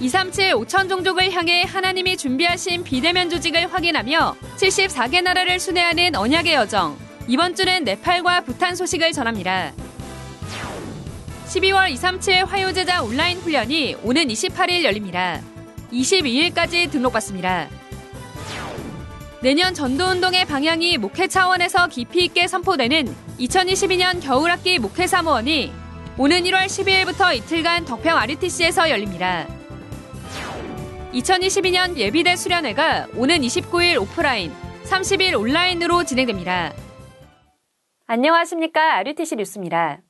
237 5천 종족을 향해 하나님이 준비하신 비대면 조직을 확인하며 74개 나라를 순회하는 언약의 여정. 이번 주는 네팔과 부탄 소식을 전합니다. 12월 237 화요제자 온라인 훈련이 오는 28일 열립니다. 22일까지 등록받습니다. 내년 전도운동의 방향이 목회 차원에서 깊이 있게 선포되는 2022년 겨울학기 목회 사무원이 오는 1월 12일부터 이틀간 덕평 RUTC에서 열립니다. 2022년 예비대 수련회가 오는 29일 오프라인, 30일 온라인으로 진행됩니다. 안녕하십니까. RUTC 뉴스입니다.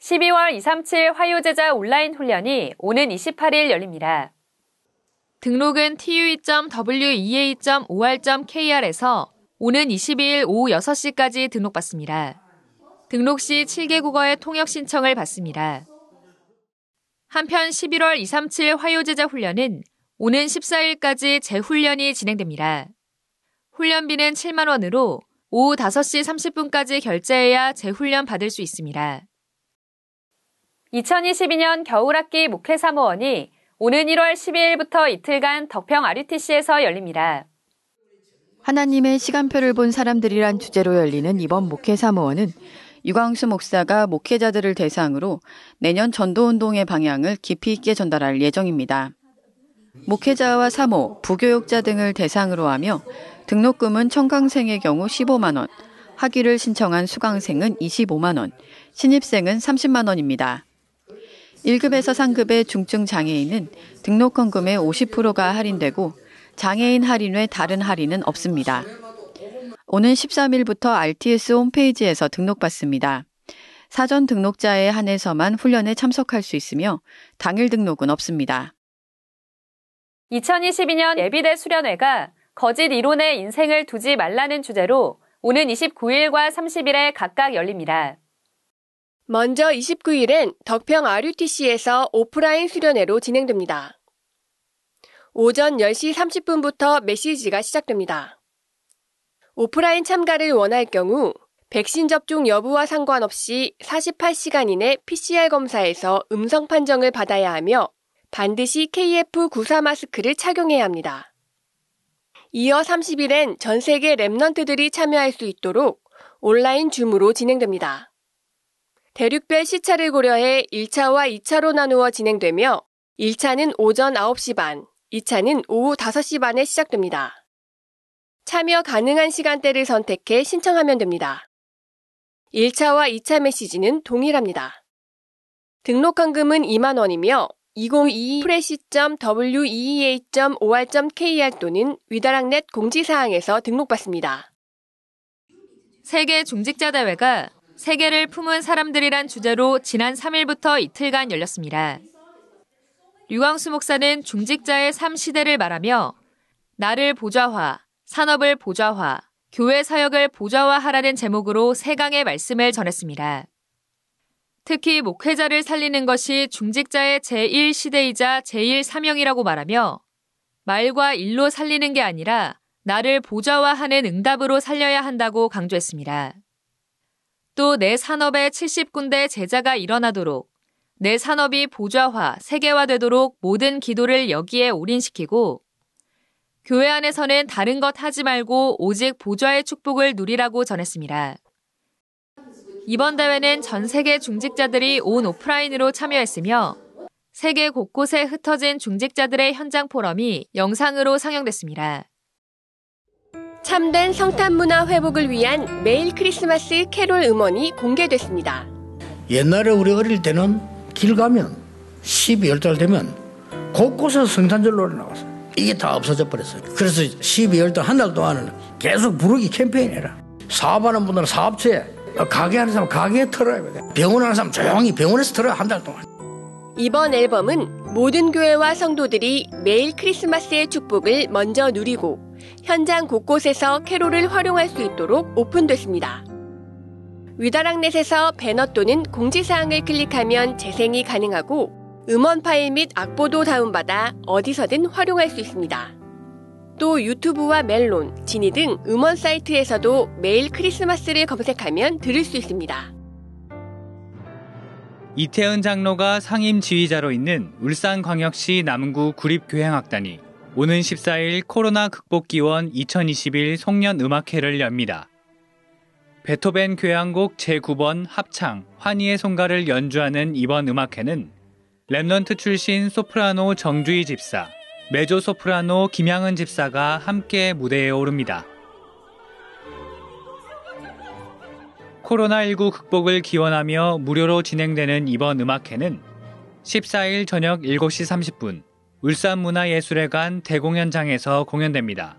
12월 237 화요제자 온라인 훈련이 오는 28일 열립니다. 등록은 tue.wea.or.kr에서 오는 22일 오후 6시까지 등록받습니다. 등록 시 7개 국어의 통역 신청을 받습니다. 한편 11월 237 화요제자 훈련은 오는 14일까지 재훈련이 진행됩니다. 훈련비는 7만 원으로 오후 5시 30분까지 결제해야 재훈련 받을 수 있습니다. 2022년 겨울학기 목회 사무원이 오는 1월 12일부터 이틀간 덕평 RUTC에서 열립니다. 하나님의 시간표를 본 사람들이란 주제로 열리는 이번 목회 사무원은 유광수 목사가 목회자들을 대상으로 내년 전도운동의 방향을 깊이 있게 전달할 예정입니다. 목회자와 사모, 부교육자 등을 대상으로 하며 등록금은 청강생의 경우 15만 원, 학위를 신청한 수강생은 25만 원, 신입생은 30만 원입니다. 1급에서 상급의 중증 장애인은 등록헌금의 50%가 할인되고 장애인 할인 외 다른 할인은 없습니다. 오는 13일부터 RTS 홈페이지에서 등록받습니다. 사전 등록자에 한해서만 훈련에 참석할 수 있으며 당일 등록은 없습니다. 2022년 예비대 수련회가 거짓 이론에 인생을 두지 말라는 주제로 오는 29일과 30일에 각각 열립니다. 먼저 29일엔 덕평 RUTC에서 오프라인 수련회로 진행됩니다. 오전 10시 30분부터 메시지가 시작됩니다. 오프라인 참가를 원할 경우 백신 접종 여부와 상관없이 48시간 이내 PCR 검사에서 음성 판정을 받아야 하며 반드시 KF94 마스크를 착용해야 합니다. 이어 30일엔 전 세계 랩넌트들이 참여할 수 있도록 온라인 줌으로 진행됩니다. 대륙별 시차를 고려해 1차와 2차로 나누어 진행되며 1차는 오전 9시 반, 2차는 오후 5시 반에 시작됩니다. 참여 가능한 시간대를 선택해 신청하면 됩니다. 1차와 2차 메시지는 동일합니다. 등록헌금은 2만 원이며 2022 프레시.wea.or.kr 또는 위다락넷 공지사항에서 등록받습니다. 세계 중직자 대회가 세계를 품은 사람들이란 주제로 지난 3일부터 이틀간 열렸습니다. 류광수 목사는 중직자의 삶 시대를 말하며 나를 보좌화, 산업을 보좌화, 교회 사역을 보좌화하라는 제목으로 세강의 말씀을 전했습니다. 특히 목회자를 살리는 것이 중직자의 제1시대이자 제1사명이라고 말하며 말과 일로 살리는 게 아니라 나를 보좌화하는 응답으로 살려야 한다고 강조했습니다. 또 내 산업에 70군데 제자가 일어나도록 내 산업이 보좌화, 세계화되도록 모든 기도를 여기에 올인시키고 교회 안에서는 다른 것 하지 말고 오직 보좌의 축복을 누리라고 전했습니다. 이번 대회는 전 세계 중직자들이 온 오프라인으로 참여했으며 세계 곳곳에 흩어진 중직자들의 현장 포럼이 영상으로 상영됐습니다. 참된 성탄 문화 회복을 위한 매일 크리스마스 캐롤 음원이 공개됐습니다. 옛날에 우리 어릴 때는 길 가면 12월 달 되면 곳곳에서 성탄절 노래 나왔어요. 이게 다 없어져 버렸어요. 그래서 12월 달 한 달 동안은 계속 부르기 캠페인 해라. 사업하는 분들은 사업체에 가게 하는 사람 가게에 털어야 돼. 병원 하는 사람 조용히 병원에서 털어야 한 달 동안. 이번 앨범은 모든 교회와 성도들이 매일 크리스마스의 축복을 먼저 누리고 현장 곳곳에서 캐롤을 활용할 수 있도록 오픈됐습니다. 위다락넷에서 배너 또는 공지사항을 클릭하면 재생이 가능하고 음원 파일 및 악보도 다운받아 어디서든 활용할 수 있습니다. 또 유튜브와 멜론, 지니 등 음원 사이트에서도 매일 크리스마스를 검색하면 들을 수 있습니다. 이태은 장로가 상임 지휘자로 있는 울산광역시 남구 구립교향악단이 오는 14일 코로나 극복 기원 2021 송년 음악회를 엽니다. 베토벤 교향곡 제9번 합창 환희의 송가를 연주하는 이번 음악회는 Remnant 출신 소프라노 정주희 집사, 메조 소프라노 김양은 집사가 함께 무대에 오릅니다. 코로나19 극복을 기원하며 무료로 진행되는 이번 음악회는 14일 저녁 7시 30분 울산문화예술회관 대공연장에서 공연됩니다.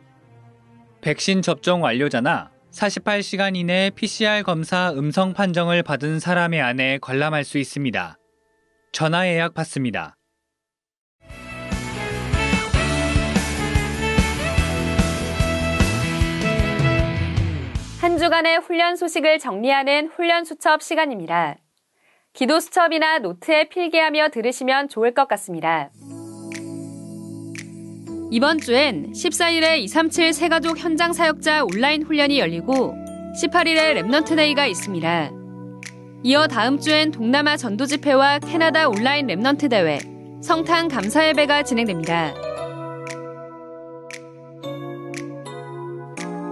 백신 접종 완료자나 48시간 이내 PCR 검사 음성 판정을 받은 사람의 안에 관람할 수 있습니다. 전화 예약 받습니다. 한 주간의 훈련 소식을 정리하는 훈련 수첩 시간입니다. 기도 수첩이나 노트에 필기하며 들으시면 좋을 것 같습니다. 이번 주엔 14일에 237 새가족 현장 사역자 온라인 훈련이 열리고 18일에 Remnant Day가 있습니다. 이어 다음 주엔 동남아 전도 집회와 캐나다 온라인 Remnant 대회, 성탄 감사 예배가 진행됩니다.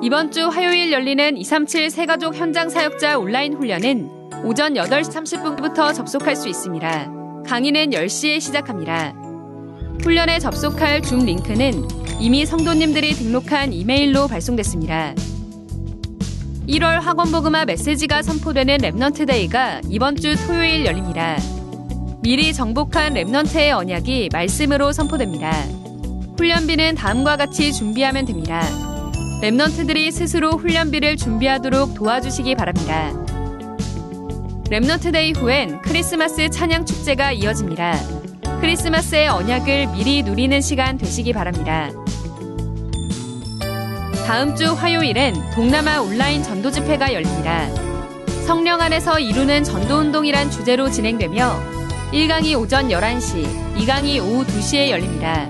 이번 주 화요일 열리는 237 새가족 현장 사역자 온라인 훈련은 오전 8시 30분부터 접속할 수 있습니다. 강의는 10시에 시작합니다. 훈련에 접속할 줌 링크는 이미 성도님들이 등록한 이메일로 발송됐습니다. 1월 학원복음화 메시지가 선포되는 Remnant Day가 이번 주 토요일 열립니다. 미리 정복한 Remnant의 언약이 말씀으로 선포됩니다. 훈련비는 다음과 같이 준비하면 됩니다. Remnant들이 스스로 훈련비를 준비하도록 도와주시기 바랍니다. Remnant Day 후엔 크리스마스 찬양 축제가 이어집니다. 크리스마스의 언약을 미리 누리는 시간 되시기 바랍니다. 다음 주 화요일엔 동남아 온라인 전도 집회가 열립니다. 성령 안에서 이루는 전도 운동이란 주제로 진행되며 1강이 오전 11시, 2강이 오후 2시에 열립니다.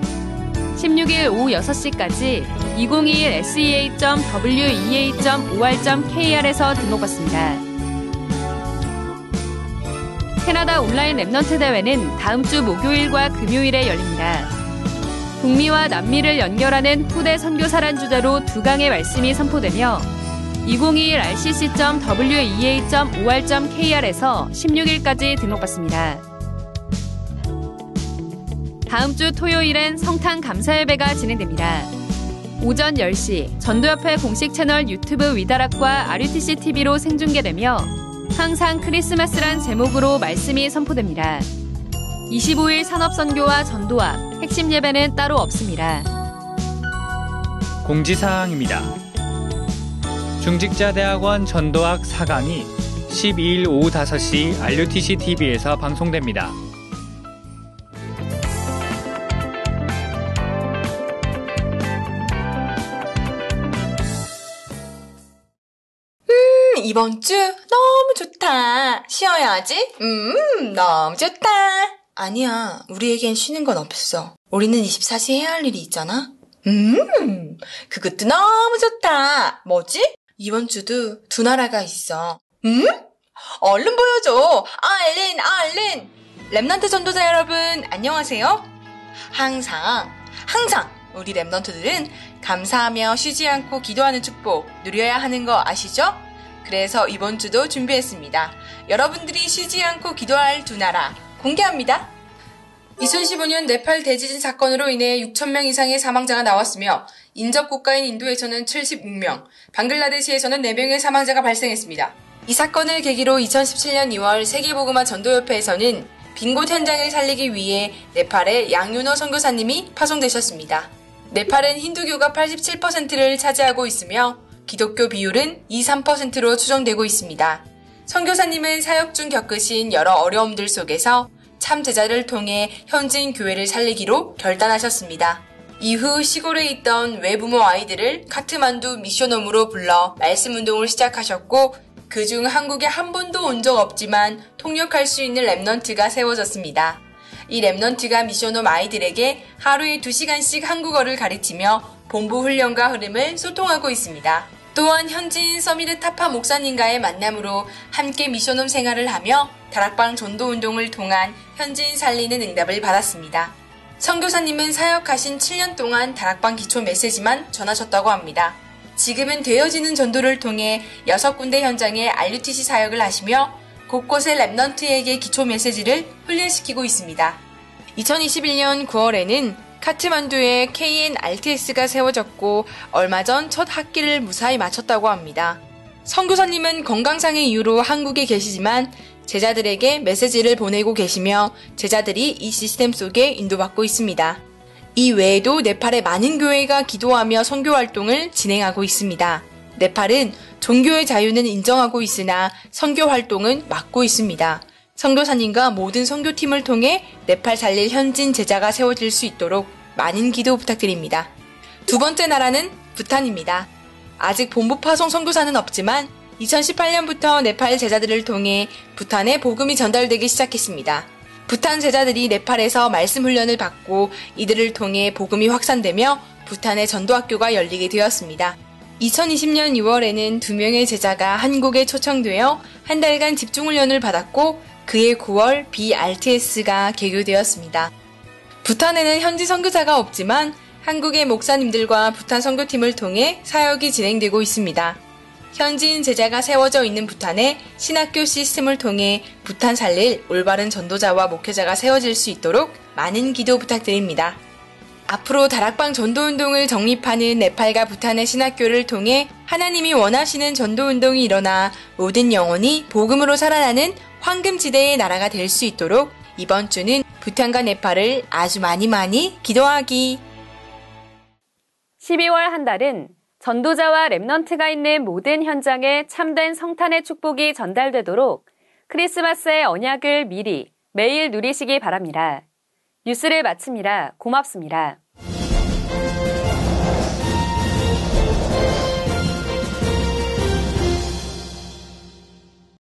16일 오후 6시까지 2021 sea.wea.or.kr에서 등록받습니다. 캐나다 온라인 Remnant 대회는 다음 주 목요일과 금요일에 열립니다. 북미와 남미를 연결하는 후대 선교사란 주제로 두 강의 말씀이 선포되며 2021 rcc.wea.or.kr에서 16일까지 등록받습니다. 다음 주 토요일엔 성탄 감사 예배가 진행됩니다. 오전 10시 전도협회 공식 채널 유튜브 위다락과 RUTC TV로 생중계되며 항상 크리스마스란 제목으로 말씀이 선포됩니다. 25일 산업선교와 전도와 핵심 예배는 따로 없습니다. 공지사항입니다. 중직자대학원 전도학 4강이 12일 오후 5시 RUTC TV에서 방송됩니다. 이번 주 너무 좋다. 쉬어야지. 음, 너무 좋다. 아니야, 우리에겐 쉬는 건 없어. 우리는 24시 해야 할 일이 있잖아. 음, 그것도 너무 좋다. 뭐지? 이번 주도 두 나라가 있어. 음? 얼른 보여줘. 얼른, 얼른. Remnant 전도자 여러분, 안녕하세요. 항상, 항상 우리 Remnant들은 감사하며 쉬지 않고 기도하는 축복 누려야 하는 거 아시죠? 그래서 이번 주도 준비했습니다. 여러분들이 쉬지 않고 기도할 두 나라 공개합니다. 2015년 네팔 대지진 사건으로 인해 6천명 이상의 사망자가 나왔으며 인접 국가인 인도에서는 76명, 방글라데시에서는 4명의 사망자가 발생했습니다. 이 사건을 계기로 2017년 2월 세계보그마 전도협회에서는 빈곳 현장을 살리기 위해 네팔의 양윤호 선교사님이 파송되셨습니다. 네팔은 힌두교가 87%를 차지하고 있으며 기독교 비율은 2, 3%로 추정되고 있습니다. 선교사님은 사역 중 겪으신 여러 어려움들 속에서 참 제자를 통해 현지인 교회를 살리기로 결단하셨습니다. 이후 시골에 있던 외부모 아이들을 카트만두 미션홈으로 불러 말씀 운동을 시작하셨고 그중 한국에 한 번도 온 적 없지만 통역할 수 있는 랩넌트가 세워졌습니다. 이 랩넌트가 미션홈 아이들에게 하루에 2시간씩 한국어를 가르치며 본부 훈련과 흐름을 소통하고 있습니다. 또한 현지인 서미르 타파 목사님과의 만남으로 함께 미션홈 생활을 하며 다락방 전도 운동을 통한 현지인 살리는 응답을 받았습니다. 선교사님은 사역하신 7년 동안 다락방 기초 메시지만 전하셨다고 합니다. 지금은 되어지는 전도를 통해 6군데 현장에 RUTC 사역을 하시며 곳곳의 랩넌트에게 기초 메시지를 훈련시키고 있습니다. 2021년 9월에는 카트만두에 KNRTS가 세워졌고 얼마 전 첫 학기를 무사히 마쳤다고 합니다. 선교사님은 건강상의 이유로 한국에 계시지만 제자들에게 메시지를 보내고 계시며 제자들이 이 시스템 속에 인도받고 있습니다. 이 외에도 네팔의 많은 교회가 기도하며 선교 활동을 진행하고 있습니다. 네팔은 종교의 자유는 인정하고 있으나 선교 활동은 막고 있습니다. 선교사님과 모든 선교팀을 통해 네팔 살릴 현진 제자가 세워질 수 있도록 많은 기도 부탁드립니다. 두 번째 나라는 부탄입니다. 아직 본부 파송 선교사는 없지만 2018년부터 네팔 제자들을 통해 부탄에 복음이 전달되기 시작했습니다. 부탄 제자들이 네팔에서 말씀 훈련을 받고 이들을 통해 복음이 확산되며 부탄의 전도학교가 열리게 되었습니다. 2020년 6월에는 두 명의 제자가 한국에 초청되어 한 달간 집중훈련을 받았고 그해 9월 BRTS가 개교되었습니다. 부탄에는 현지 선교사가 없지만 한국의 목사님들과 부탄 선교팀을 통해 사역이 진행되고 있습니다. 현지인 제자가 세워져 있는 부탄에 신학교 시스템을 통해 부탄 살릴 올바른 전도자와 목회자가 세워질 수 있도록 많은 기도 부탁드립니다. 앞으로 다락방 전도운동을 정립하는 네팔과 부탄의 신학교를 통해 하나님이 원하시는 전도운동이 일어나 모든 영혼이 복음으로 살아나는 황금지대의 나라가 될 수 있도록 이번 주는 부탄과 네팔을 아주 많이 많이 기도하기. 12월 한 달은 전도자와 랩넌트가 있는 모든 현장에 참된 성탄의 축복이 전달되도록 크리스마스의 언약을 미리 매일 누리시기 바랍니다. 뉴스를 마칩니다. 고맙습니다.